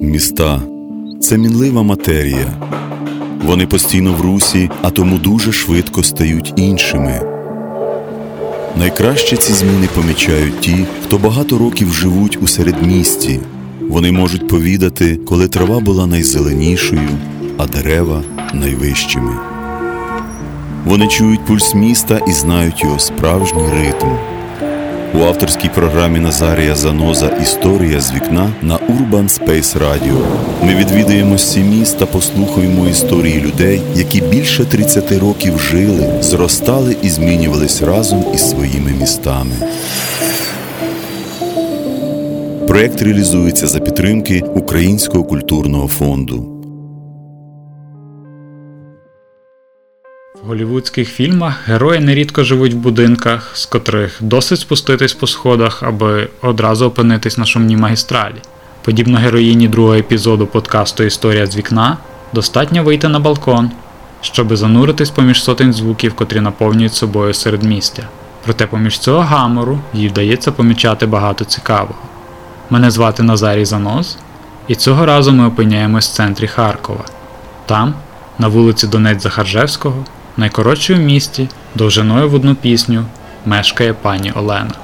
Міста це мінлива матерія. Вони постійно в русі, а тому дуже швидко стають іншими. Найкраще ці зміни помічають ті, хто багато років живуть у середмісті. Вони можуть повідати, коли трава була найзеленішою, а дерева найвищими. Вони чують пульс міста і знають його справжній ритм. У авторській програмі Назарія Заноза Історія з вікна на Urban Space Radio ми відвідаємо сі міст та послухаємо історії людей, які більше 30 років жили, зростали і змінювались разом із своїми містами. Проєкт реалізується за підтримки Українського культурного фонду. В голівудських фільмах герої нерідко живуть в будинках, з котрих досить спуститись по сходах, аби одразу опинитись на шумній магістралі. Подібно героїні другого епізоду подкасту Історія з вікна достатньо вийти на балкон, щоби зануритись поміж сотень звуків, котрі наповнюють собою середмістя. Проте поміж цього гамору їй вдається помічати багато цікавого. Мене звати Назарій Занос, і цього разу ми опиняємось в центрі Харкова. Там, на вулиці Донець Захаржевського, найкоротшій в місті, довжиною в одну пісню, мешкає пані Олена.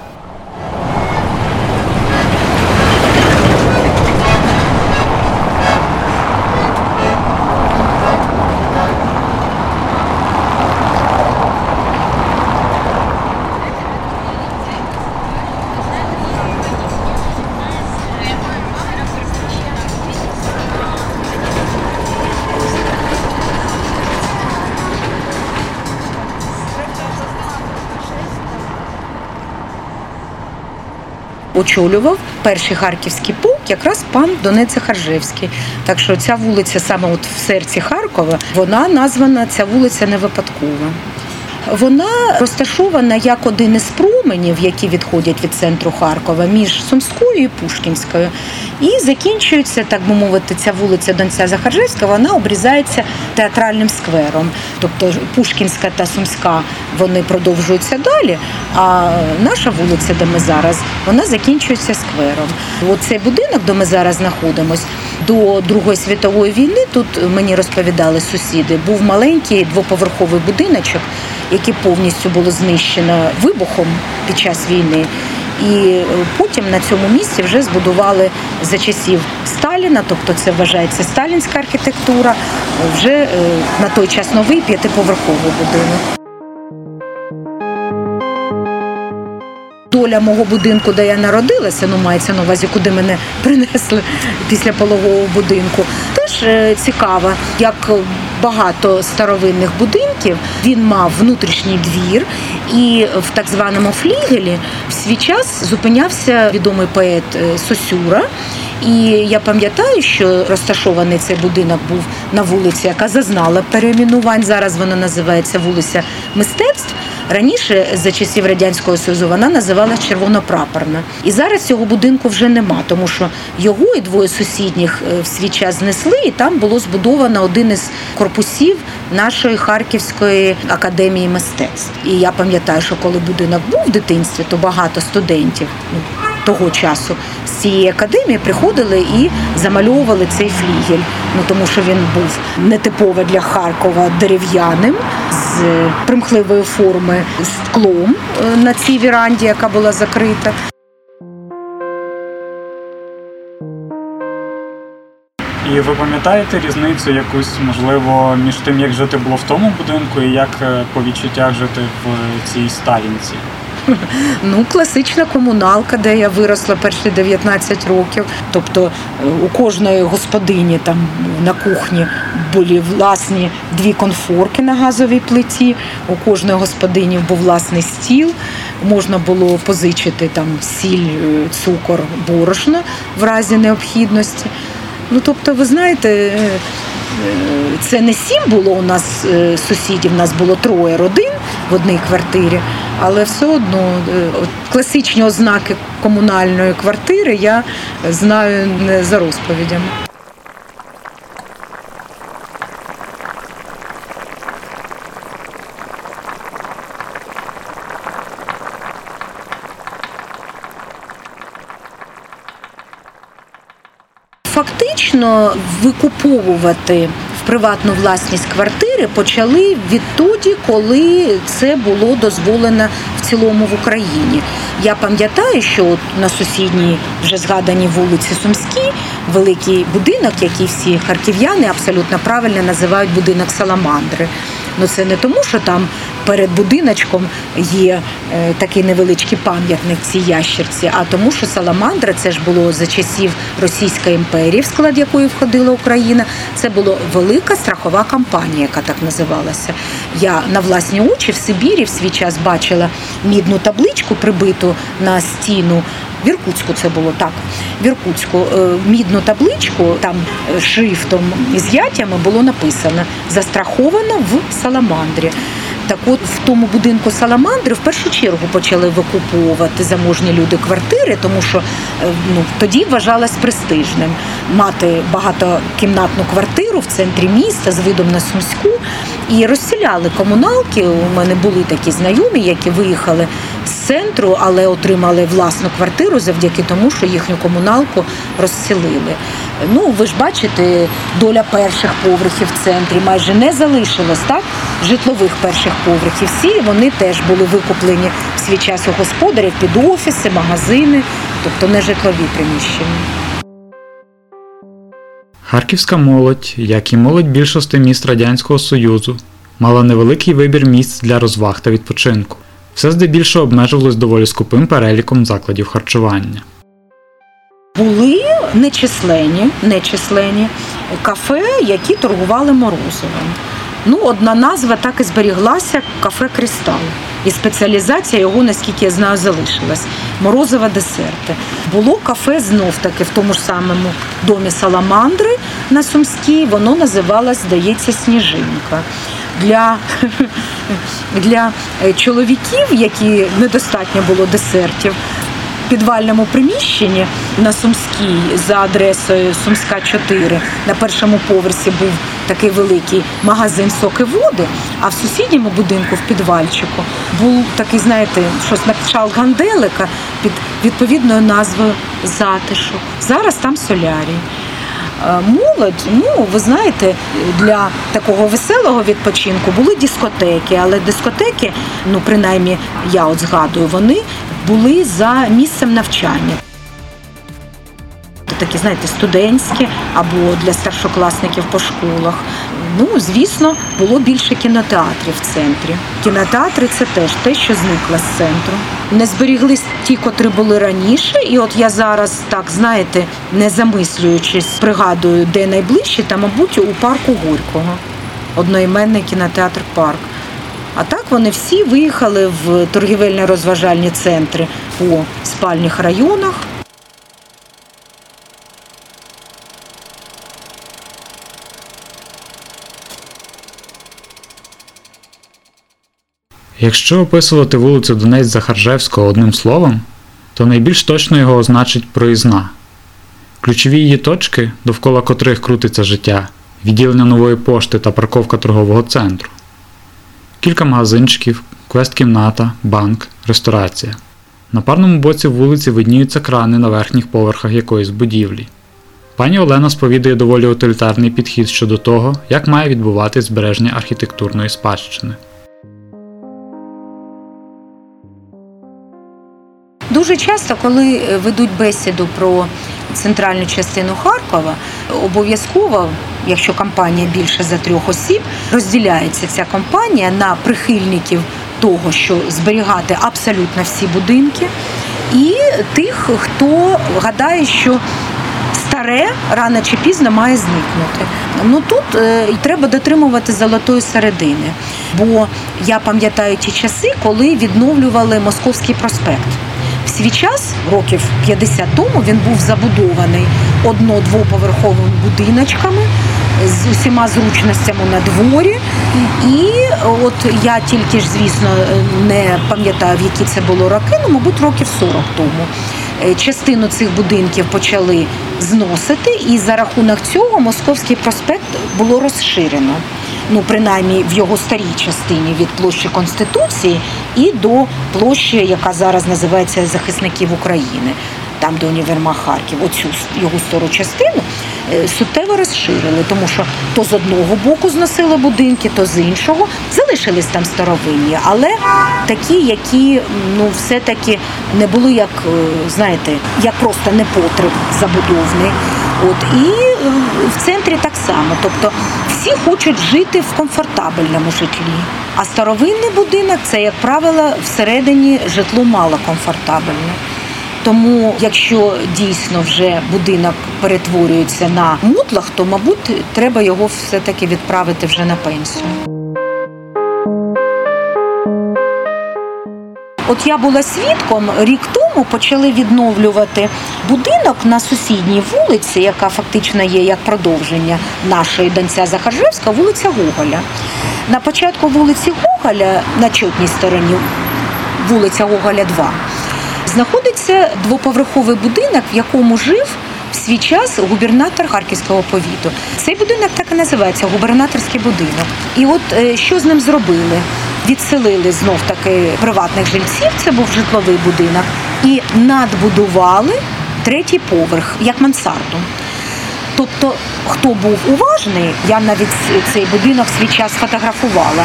Очолював перший харківський полк якраз пан Донець Харжевський. Так що ця вулиця саме от в серці Харкова, вона названа ця вулиця не випадково. Вона розташована як один із променів, які відходять від центру Харкова між Сумською і Пушкінською. І закінчується, так би мовити, ця вулиця Донця Захаржевська, вона обрізається театральним сквером. Тобто Пушкінська та Сумська вони продовжуються далі. А наша вулиця, де ми зараз, вона закінчується сквером. Оцей будинок, де ми зараз знаходимося, до Другої світової війни тут мені розповідали сусіди, був маленький двоповерховий будиночок, який повністю було знищено вибухом під час війни. І потім на цьому місці вже збудували за часів Сталіна, тобто це вважається сталінська архітектура, вже е, на той час новий п'ятиповерховий будинок. Доля мого будинку, де я народилася, ну мається на увазі, куди мене принесли після пологового будинку, е, цікава, як багато старовинних будинків. Він мав внутрішній двір, і в так званому флігелі в свій час зупинявся відомий поет е, Сосюра. І я пам'ятаю, що розташований цей будинок був на вулиці, яка зазнала перейменувань. Зараз вона називається вулиця мистецтв. Раніше, за часів радянського союзу, вона називалась червонопрапорна. І зараз цього будинку вже нема, тому що його і двоє сусідніх е, в свій час знесли, і там було збудовано один із корпусів нашої Харківської академії мистецтв. І я пам'ятаю, що коли будинок був в дитинстві, то багато студентів. ну, того часу з цієї академії приходили і замальовували цей флігель. Ну тому що він був нетипово для Харкова дерев'яним примхливої форми склом е, на цій віранді, яка була закрита. І ви пам'ятаєте різницю якусь, можливо, між тим, як жити було в тому будинку і як е, по відчуттях жити в цій сталінці? Ну, класична комуналка, де я виросла перші 19 років. Тобто е, у кожної господині там на кухні були власні дві конфорки на газовій плиті. У кожної господині був власний стіл. Можна було позичити там сіль, е, цукор, борошно в разі необхідності. Ну, тобто, ви знаєте, е, це не сім було у нас сусідів, у нас було троє родин в одній квартирі, але все одно е, класичні ознаки комунальної квартири я знаю не за розповідями. Фактично викуповувати в приватну власність квартири почали відтоді, коли це було дозволено в цілому в Україні. Я пам'ятаю, що от на сусідній вже згаданій вулиці Сумській великий будинок, який всі харків'яни абсолютно правильно називають будинок Саламандри. Ну це не тому, що там перед будиночком є е, такий невеличкий пам'ятник цій ящерці, а тому, що Саламандра це ж було за часів Російської імперії, в склад якої входила Україна. Це була велика страхова компанія, яка так називалася. Я на власні очі в Сибірі в свій час бачила мідну табличку, прибиту на стіну. В Іркутську це було так. В Іркутську е, мідну табличку там е, шрифтом з ятями було написано застраховано в Саламандрі. Так от в тому будинку Саламандри в першу чергу почали викуповувати заможні люди квартири, тому що е, ну, тоді вважалось престижним мати багатокімнатну квартиру в центрі міста з видом на Сумську і розселяли комуналки. У мене були такі знайомі, які виїхали з центру, але отримали власну квартиру завдяки тому, що їхню комуналку розселили. Ну, ви ж бачите, доля перших поверхів в центрі майже не залишилась, так? Житлових перших поверхів. Всі вони теж були викуплені в свій час у господарів під офіси, магазини, тобто не житлові приміщення. Харківська молодь, як і молодь більшості міст Радянського Союзу, мала невеликий вибір місць для розваг та відпочинку. Все здебільшого обмежувалось доволі скупим переліком закладів харчування. Були нечисленні, нечисленні кафе, які торгували морозивом. Ну, одна назва так і зберіглася кафе Кристал. І спеціалізація його, наскільки я знаю, залишилась. Морозова десерти. Було кафе знов таки в тому ж самому домі Саламандри на Сумській. Воно називалось, здається, Сніжинка. Для, для е, чоловіків, які недостатньо було десертів, підвальному приміщенні на Сумській за адресою Сумська 4 на першому поверсі був такий великий магазин соки води, а в сусідньому будинку в підвальчику був такий, знаєте, щось на ганделика під відповідною назвою Затишок. Зараз там солярій. Е, Молодь, ну ви знаєте, для такого веселого відпочинку були дискотеки, але дискотеки, ну принаймні я от згадую, вони були за місцем навчання. Такі, знаєте, студентські або для старшокласників по школах. Ну, звісно, було більше кінотеатрів в центрі. Кінотеатри це теж те, що зникло з центру. Не зберіглись ті, котрі були раніше. І от я зараз, так знаєте, не замислюючись, пригадую, де найближче, та, мабуть, у парку Горького. Одноіменний кінотеатр Парк. А так вони всі виїхали в торгівельно-розважальні центри по спальних районах. Якщо описувати вулицю Донець Захаржевського одним словом, то найбільш точно його означить проїзна. Ключові її точки, довкола котрих крутиться життя, відділення нової пошти та парковка торгового центру. Кілька магазинчиків, квест-кімната, банк, ресторація. На парному боці вулиці видніються крани на верхніх поверхах якоїсь будівлі. Пані Олена сповідує доволі утилітарний підхід щодо того, як має відбуватись збереження архітектурної спадщини. Дуже часто, коли е, ведуть бесіду про центральну частину Харкова, обов'язково, якщо компанія більше за трьох осіб, розділяється ця компанія на прихильників того, що зберігати абсолютно всі будинки, і тих, хто гадає, що старе рано чи пізно має зникнути. Ну тут е, треба дотримувати золотої середини. Бо я пам'ятаю ті часи, коли відновлювали Московський проспект. В свій час, років 50 тому, він був забудований одно-двоповерховими будиночками з усіма зручностями на дворі. І от я тільки ж, звісно, не пам'ятаю, в які це було роки, ну, мабуть, років 40 тому. Е, Частину цих будинків почали зносити, і за рахунок цього Московський проспект було розширено. Ну, принаймні в його старій частині від площі Конституції і до площі, яка зараз називається Захисників України. там де універмаг Харків, оцю його стару частину. е, Суттєво розширили, тому що то з одного боку зносили будинки, то з іншого залишились там старовинні, але такі, які ну все-таки не були як е, знаєте, як просто непотреб забудовний. От і е, в центрі так само. Тобто всі хочуть жити в комфортабельному житлі. А старовинний будинок це, як правило, всередині житло мало комфортабельне. Тому, якщо дійсно вже будинок перетворюється на мутлах, то мабуть треба його все-таки відправити вже на пенсію. От я була свідком, рік тому почали відновлювати будинок на сусідній вулиці, яка фактично є як продовження нашої Донця Захаржевська, вулиця Гоголя. На початку вулиці Гоголя, на чотній стороні, вулиця Гоголя 2, знаходиться двоповерховий будинок, в якому жив свій час губернатор Харківського повіту. Цей будинок так і називається губернаторський будинок. І от е, що з ним зробили? Відселили знов таки приватних жильців, це був житловий будинок, і надбудували третій поверх, як мансарду. Тобто, хто був уважний, я навіть цей будинок свій час фотографувала,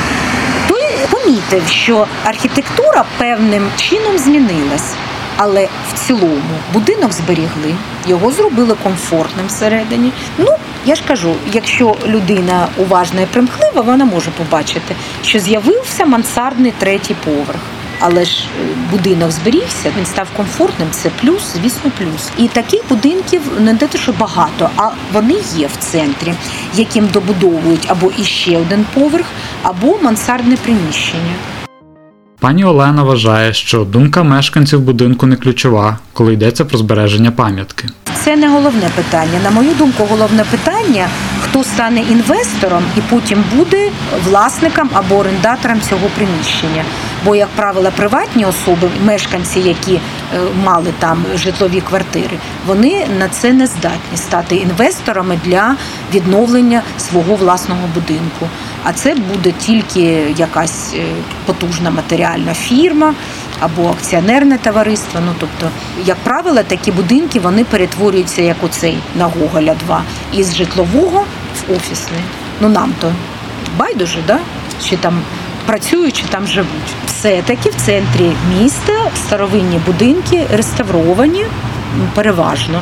той помітив, що архітектура певним чином змінилась. Але в цілому будинок зберігли, його зробили комфортним всередині. Ну, я ж кажу, якщо людина уважна і примхлива, вона може побачити, що з'явився мансардний третій поверх. Але ж е, будинок зберігся, він став комфортним. Це плюс, звісно, плюс. І таких будинків не те, що багато, а вони є в центрі, яким добудовують або іще один поверх, або мансардне приміщення. Пані Олена вважає, що думка мешканців будинку не ключова, коли йдеться про збереження пам'ятки. Це не головне питання. На мою думку, головне питання, хто стане інвестором і потім буде власником або орендатором цього приміщення. Бо, як правило, приватні особи, мешканці, які е, мали там житлові квартири, вони на це не здатні стати інвесторами для відновлення свого власного будинку. А це буде тільки якась е, потужна матеріальна фірма або акціонерне товариство. Ну тобто, як правило, такі будинки вони перетворюються як оцей на Гоголя 2 із житлового в офісний. Ну нам то байдуже, да? чи там працюють, чи там живуть. Все-таки в центрі міста старовинні будинки реставровані переважно,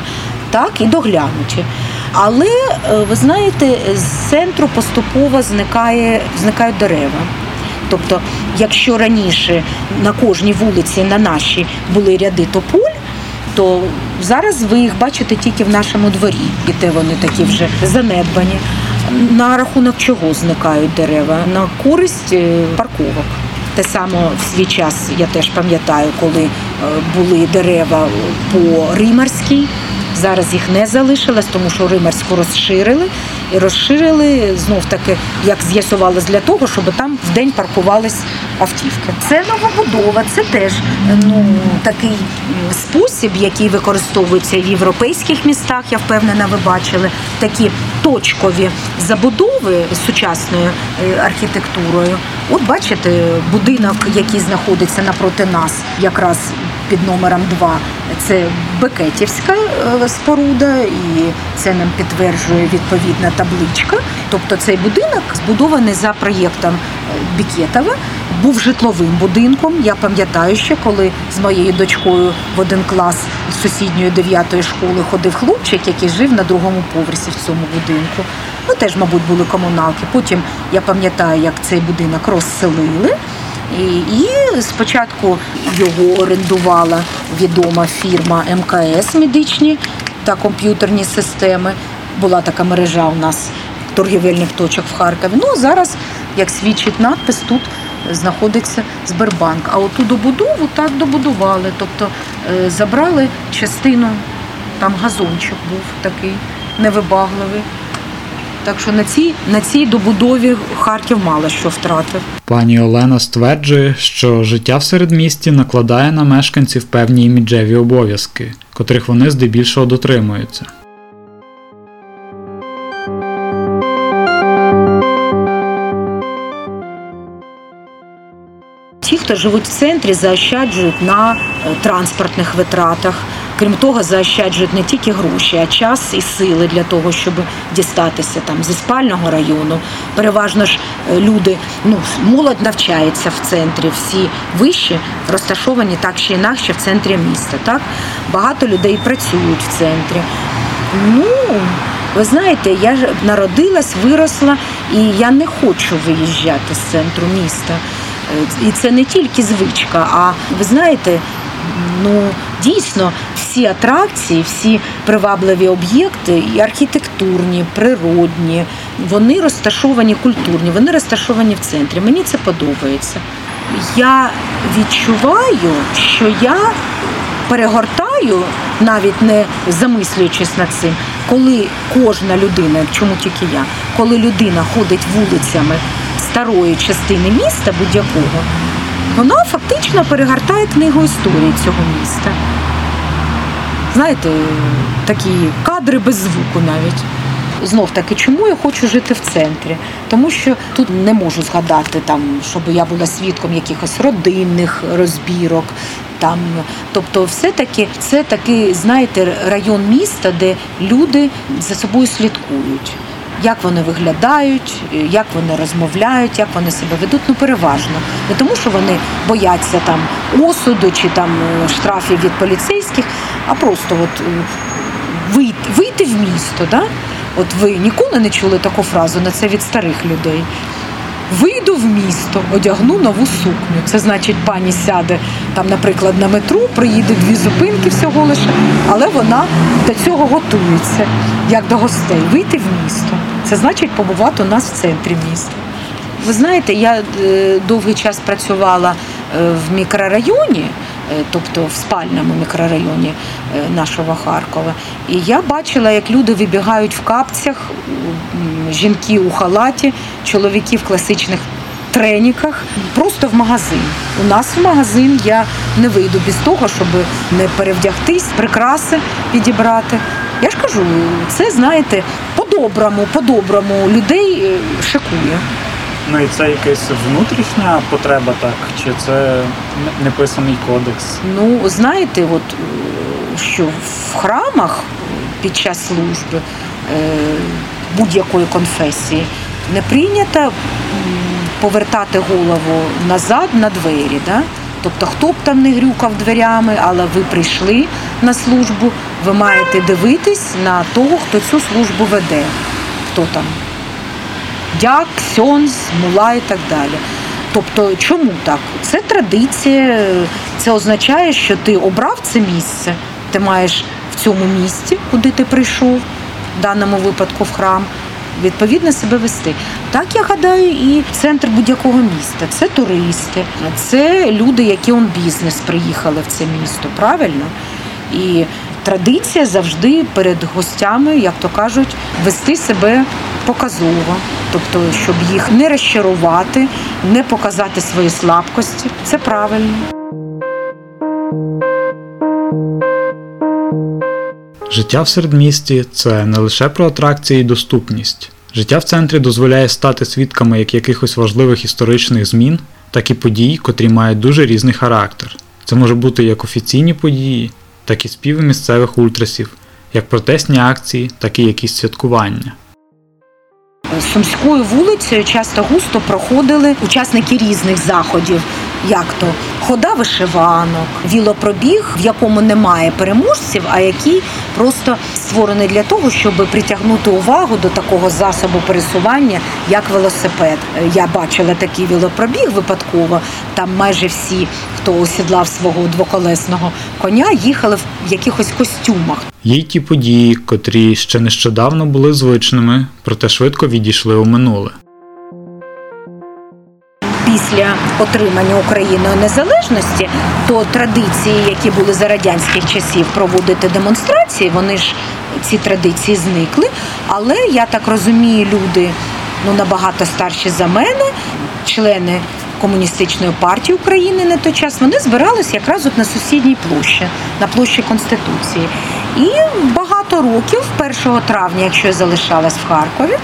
так і доглянуті. Але е, ви знаєте, з центру поступово зникає, зникають дерева. Тобто, якщо раніше на кожній вулиці, на нашій були ряди тополь, то зараз ви їх бачите тільки в нашому дворі, і те вони такі вже занедбані. На рахунок чого зникають дерева? На користь е, парковок. Те саме в свій час я теж пам'ятаю, коли е, були дерева по Римарській. Зараз їх не залишилось, тому що Римарську розширили і розширили знов таки, як з'ясувалось, для того, щоб там в день паркувались автівки. Це новобудова, це теж ну такий спосіб, який використовується в європейських містах. Я впевнена, ви бачили такі точкові забудови з сучасною е, архітектурою. От бачите, будинок, який знаходиться напроти нас, якраз під номером 2, це Бекетівська е, споруда, і це нам підтверджує відповідна табличка. Тобто цей будинок збудований за проєктом е, Бікетова, був житловим будинком. Я пам'ятаю ще, коли з моєю дочкою в один клас з сусідньої дев'ятої школи ходив хлопчик, який жив на другому поверсі в цьому будинку. Ну теж, мабуть, були комуналки. Потім я пам'ятаю, як цей будинок розселили. І, спочатку його орендувала відома фірма МКС медичні та комп'ютерні системи. Була така мережа у нас торгівельних точок в Харкові. Ну зараз, як свідчить надпис, тут знаходиться Сбербанк. А оту добудову так добудували. Тобто е, забрали частину, там газончик був такий невибагливий. Так що на цій, на цій добудові Харків мало що втратив. Пані Олена стверджує, що життя в середмісті накладає на мешканців певні іміджеві обов'язки, котрих вони здебільшого дотримуються. Хто живуть в центрі, заощаджують на е, транспортних витратах. Крім того, заощаджують не тільки гроші, а час і сили для того, щоб дістатися там зі спального району. Переважно ж е, люди, ну молодь навчається в центрі. Всі виші розташовані так чи інакше в центрі міста. Так багато людей працюють в центрі. Ну ви знаєте, я народилась, виросла, і я не хочу виїжджати з центру міста. І це не тільки звичка, а ви знаєте, ну дійсно всі атракції, всі привабливі об'єкти, і архітектурні, природні, вони розташовані культурні, вони розташовані в центрі. Мені це подобається. Я відчуваю, що я перегортаю, навіть не замислюючись над цим, коли кожна людина, чому тільки я, коли людина ходить вулицями старої частини міста будь-якого, вона фактично перегортає книгу історії цього міста. Знаєте, такі кадри без звуку навіть. Знов таки, чому я хочу жити в центрі? Тому що тут не можу згадати, там, щоб я була свідком якихось родинних розбірок. Там, тобто, все-таки це такий, знаєте, район міста, де люди за собою слідкують. Як вони виглядають, як вони розмовляють, як вони себе ведуть, ну переважно. Не тому, що вони бояться там осуду чи там е, штрафів від поліцейських, а просто от е, вийти в місто. Да? От ви ніколи не чули таку фразу на це від старих людей. Вийду в місто, одягну нову сукню. Це значить, пані сяде там, наприклад, на метро, приїде дві зупинки всього лише, але вона до цього готується, як до гостей. Вийти в місто. Це значить побувати у нас в центрі міста. Ви знаєте, я е, довгий час працювала е, в мікрорайоні, тобто в спальному мікрорайоні е, нашого Харкова. І я бачила, як люди вибігають в капцях, жінки у халаті, чоловіки в класичних треніках, просто в магазин. У нас в магазин я не вийду без того, щоб не перевдягтись, прикраси підібрати. Я ж кажу, це знаєте, по-доброму, по-доброму людей е, шикує. Ну і це якась внутрішня потреба, так? Чи це неписаний кодекс? Ну, знаєте, от е, що в храмах під час служби е, будь-якої конфесії не прийнято повертати голову назад на двері. Да? Тобто, хто б там не грюкав дверями, але ви прийшли на службу, ви маєте дивитись на того, хто цю службу веде. Хто там? Дяк, сьонз, мула і так далі. Тобто, чому так? Це традиція, це означає, що ти обрав це місце, ти маєш в цьому місці, куди ти прийшов, в даному випадку в храм, відповідно себе вести. Так я гадаю, і центр будь-якого міста. Це туристи, це люди, які он бізнес приїхали в це місто, правильно? І традиція завжди перед гостями, як то кажуть, вести себе показово, тобто, щоб їх не розчарувати, не показати свої слабкості. Це правильно. Життя в середмісті це не лише про атракції і доступність. Життя в центрі дозволяє стати свідками як якихось важливих історичних змін, так і подій, котрі мають дуже різний характер. Це може бути як офіційні події, так і співи місцевих ультрасів, як протестні акції, так і якісь святкування. Сумською вулицею часто густо проходили учасники різних заходів, як то хода вишиванок, вілопробіг, в якому немає переможців, а який просто створений для того, щоб притягнути увагу до такого засобу пересування, як велосипед. Я бачила такий вілопробіг випадково. Там майже всі, хто осідлав свого двоколесного коня, їхали в якихось костюмах. Є ті події, котрі ще нещодавно були звичними, проте швидко відійшли у минуле. Після отримання Україною незалежності, то традиції, які були за радянських часів проводити демонстрації, вони ж ці традиції зникли. Але я так розумію, люди ну набагато старші за мене, члени. Комуністичної партії України на той час вони збиралися якраз от на сусідній площі, на площі Конституції. І багато років, 1 травня, якщо я залишалась в Харкові,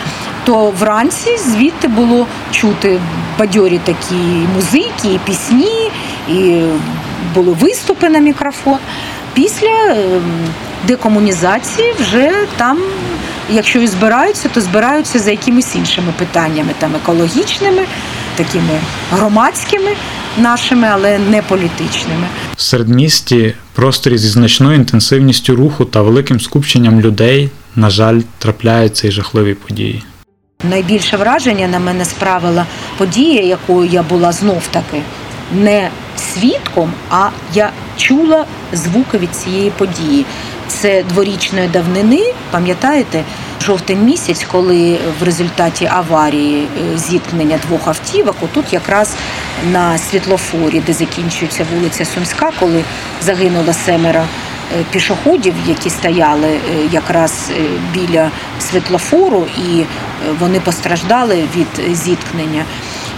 то вранці звідти було чути бадьорі такі музики, і пісні, і були виступи на мікрофон. Після ем, декомунізації вже там, якщо і збираються, то збираються за якимись іншими питаннями, там екологічними, такими громадськими нашими, але не політичними. В середмісті просторі зі значною інтенсивністю руху та великим скупченням людей, на жаль, трапляються і жахливі події. Найбільше враження на мене справила подія, якою я була знов таки не свідком, а я чула звуки від цієї події. Це дворічної давнини, пам'ятаєте, жовтень місяць, коли в результаті аварії е, зіткнення двох автівок, отут якраз на світлофорі, де закінчується вулиця Сумська, коли загинуло семеро пішоходів, які стояли е, якраз е, біля світлофору, і е, вони постраждали від зіткнення.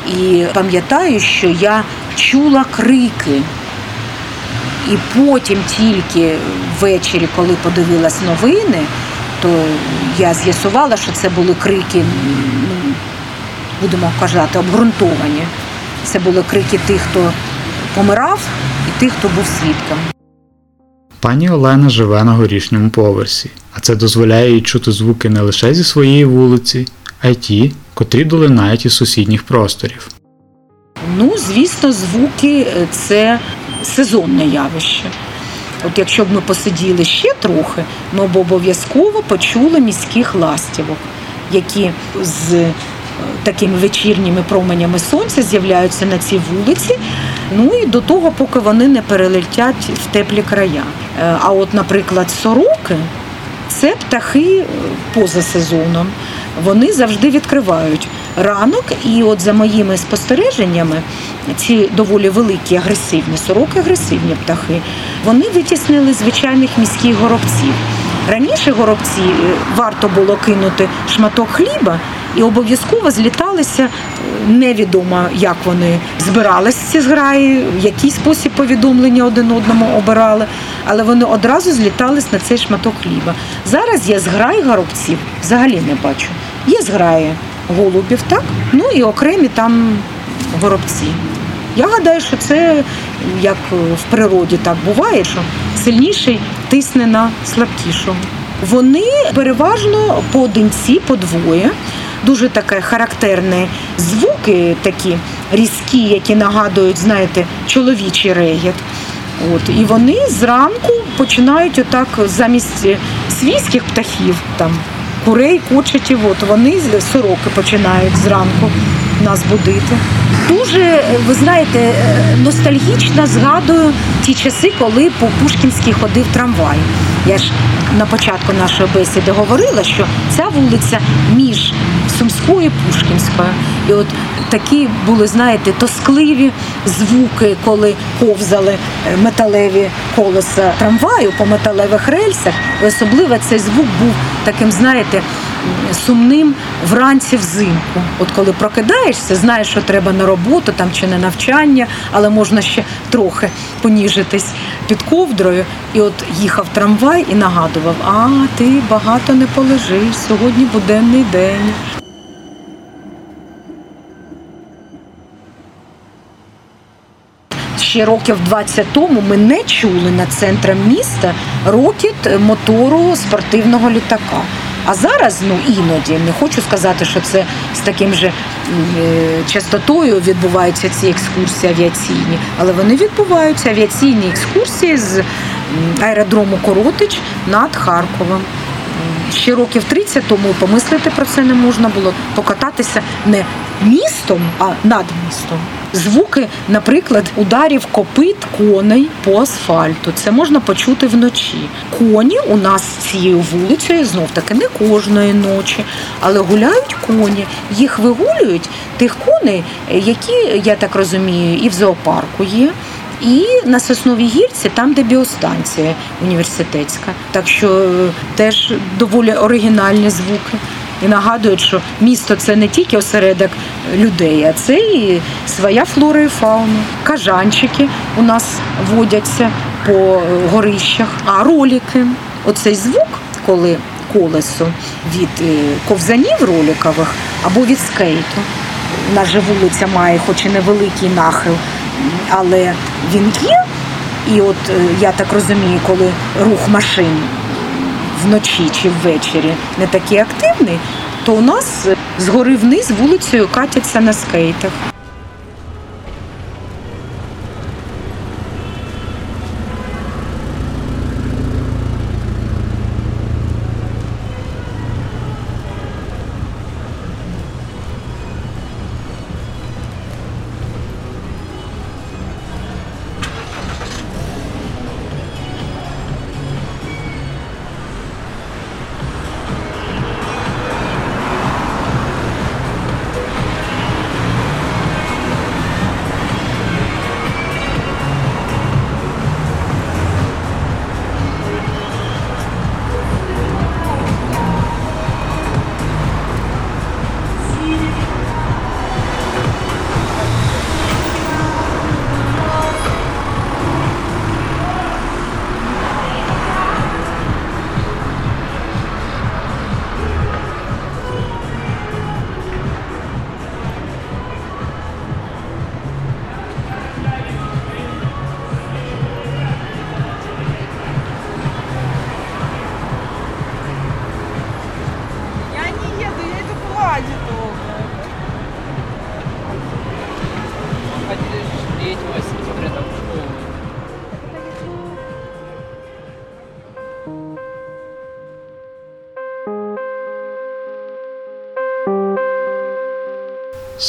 І пам'ятаю, що я чула крики. І потім тільки ввечері, коли подивилась новини, то я з'ясувала, що це були крики, будемо казати, обґрунтовані. Це були крики тих, хто помирав, і тих, хто був свідком. Пані Олена живе на горішньому поверсі, а це дозволяє їй чути звуки не лише зі своєї вулиці, а й ті, котрі долинають із сусідніх просторів. Ну, звісно, звуки е, це сезонне явище. От якщо б ми посиділи ще трохи, ми б обов'язково почули міських ластівок, які з такими вечірніми променями сонця з'являються на цій вулиці. Ну і до того, поки вони не перелетять в теплі края. Е, А от, наприклад, сороки це птахи е, поза сезоном. Вони завжди відкривають ранок, і от за моїми спостереженнями, ці доволі великі агресивні сороки, агресивні птахи, вони витіснили звичайних міських горобців. Раніше горобці е, варто було кинути шматок хліба і обов'язково зліталися. е, Невідомо, як вони збирались ці зграї, в який спосіб повідомлення один одному обирали, але вони одразу злітались на цей шматок хліба. Зараз я зграї горобців взагалі не бачу. Є зграї голубів, так? Ну і окремі там горобці. Я гадаю, що це як в природі так буває, що сильніший тисне на слабкішого. Вони переважно поодинці, по двоє. Дуже таке характерні звуки, такі різкі, які нагадують, знаєте, чоловічий регіт. От і вони зранку починають отак замість свійських птахів, там курей, кочетів, от вони сороки починають зранку нас будити. Дуже, ви знаєте, е, ностальгічно згадую ті часи, коли по Пушкінській ходив трамвай. Я ж на початку нашої бесіди говорила, що ця вулиця між Сумською і Пушкінською. І от такі були, знаєте, тоскливі звуки, коли ковзали е, металеві колеса трамваю по металевих рельсах. І особливо цей звук був таким, знаєте, сумним вранці взимку. От коли прокидаєшся, знаєш, що треба на роботу там чи на навчання, але можна ще трохи поніжитись під ковдрою. І от їхав трамвай і нагадував: а ти багато не полежиш, сьогодні буденний день. Ще років 20 тому ми не чули над центром міста рокіт мотору спортивного літака. А зараз, ну іноді, не хочу сказати, що це з таким же е, частотою відбуваються ці екскурсії авіаційні, але вони відбуваються авіаційні екскурсії з аеродрому Коротич над Харковом. Ще років 30 тому помислити про це не можна було покататися не містом, а над містом. Звуки, наприклад, ударів копит коней по асфальту. Це можна почути вночі. Коні у нас цією вулицею знов таки не кожної ночі, але гуляють коні. Їх вигулюють тих коней, які, я так розумію, і в зоопарку є. І на Сосновій гірці, там, де біостанція університетська. Так що е, теж доволі оригінальні звуки. І нагадують, що місто це не тільки осередок людей, а це і своя флора і фауна. Кажанчики у нас водяться по горищах, а ролики. Оцей звук, коли колесо від е, ковзанів роликових або від скейту. наша вулиця має, хоч і невеликий нахил, але він є. І от е, я так розумію, коли рух машин вночі чи ввечері не такий активний, то у нас е, згори вниз вулицею катяться на скейтах.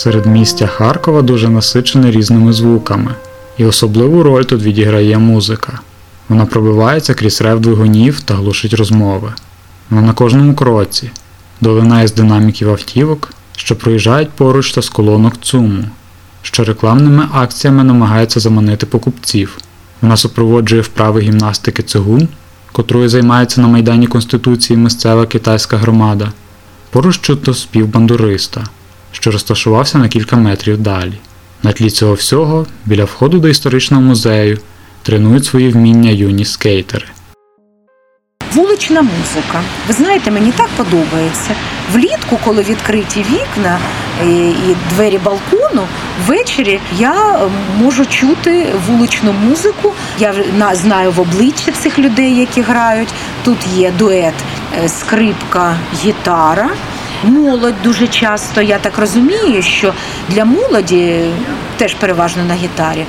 Середмістя Харкова дуже насичене різними звуками, і особливу роль тут відіграє музика. Вона пробивається крізь рев двигунів та глушить розмови. Вона на кожному кроці, долинає з динаміків автівок, що проїжджають поруч та з колонок ЦУМу, що рекламними акціями намагається заманити покупців. Вона супроводжує вправи гімнастики цигун, котрою займається на Майдані Конституції місцева китайська громада. Поруч чутно спів бандуриста, що розташувався на кілька метрів далі. На тлі цього всього, біля входу до історичного музею, тренують свої вміння юні скейтери. Вулична музика. Ви знаєте, мені так подобається. Влітку, коли відкриті вікна е, і двері балкону, ввечері я е, можу чути вуличну музику. Я знаю в обличчя цих людей, які грають. Тут є дует е, скрипка, гітара. Молодь дуже часто, я так розумію, що для молоді теж переважно на гітарі.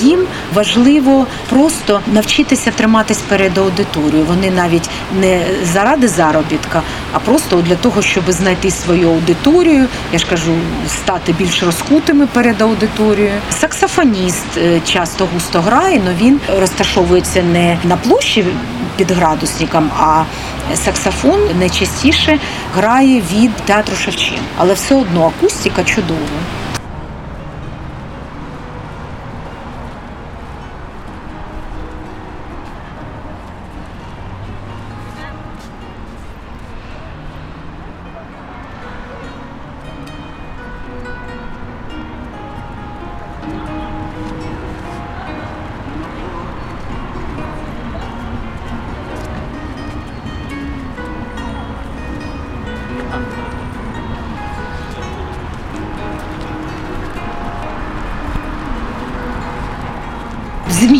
Їм важливо просто навчитися триматись перед аудиторією. Вони навіть не заради заробітка, а просто для того, щоб знайти свою аудиторію. Я ж кажу, стати більш розкутими перед аудиторією. Саксофоніст е, часто густо грає, але він розташовується не на площі під градусником, а саксофон найчастіше грає від театру Шевченка. Але все одно акустика чудова.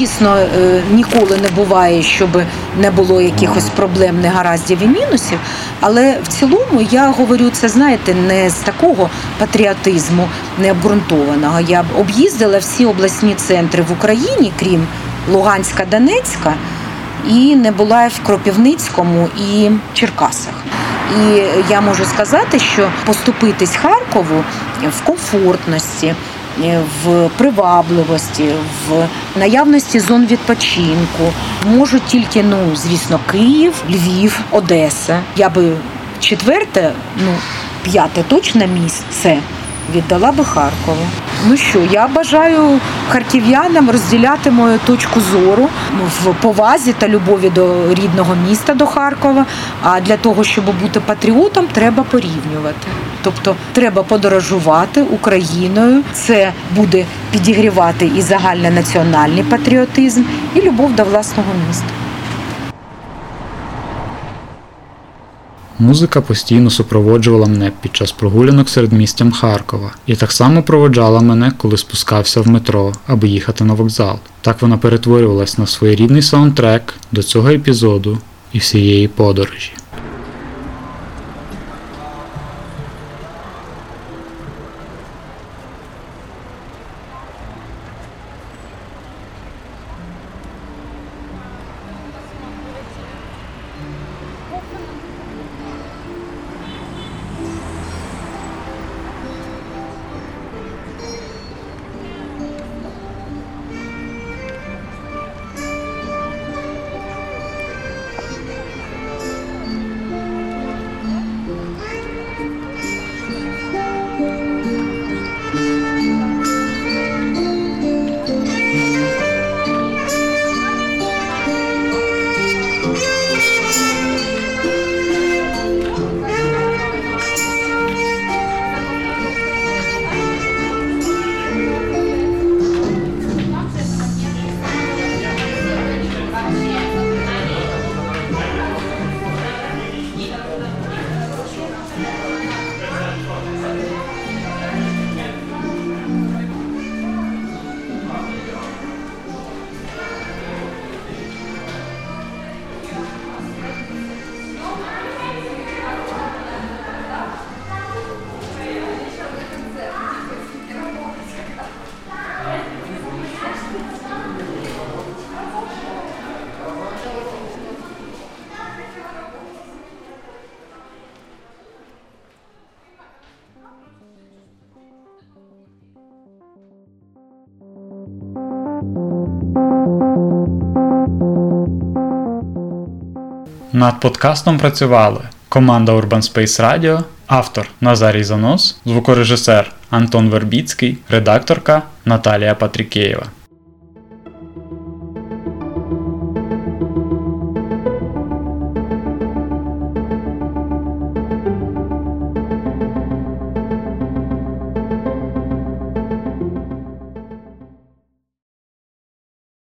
Звісно, е, ніколи не буває, щоб не було якихось проблем, негараздів і мінусів. Але в цілому я говорю це, знаєте, не з такого патріотизму необґрунтованого. Я б об'їздила всі обласні центри в Україні, крім Луганська, Донецька, і не була в Кропівницькому і Черкасах. І я можу сказати, що поступитись Харкову в комфортності, в привабливості, в наявності зон відпочинку можуть тільки, ну звісно, Київ, Львів, Одеса. Я би четверте, ну п'яте точно місце віддала би Харкову. Ну що, я бажаю харків'янам розділяти мою точку зору в повазі та любові до рідного міста до Харкова. А для того, щоб бути патріотом, треба порівнювати. Тобто треба подорожувати Україною. Це буде підігрівати і загальнонаціональний патріотизм, і любов до власного міста. Музика постійно супроводжувала мене під час прогулянок серед містям Харкова, і так само проводжала мене, коли спускався в метро, аби їхати на вокзал. Так вона перетворювалась на своєрідний саундтрек до цього епізоду і всієї подорожі. Над подкастом працювали команда Urban Space Radio, автор Назарій Занос, звукорежисер Антон Вербіцький, редакторка Наталія Патрікеєва.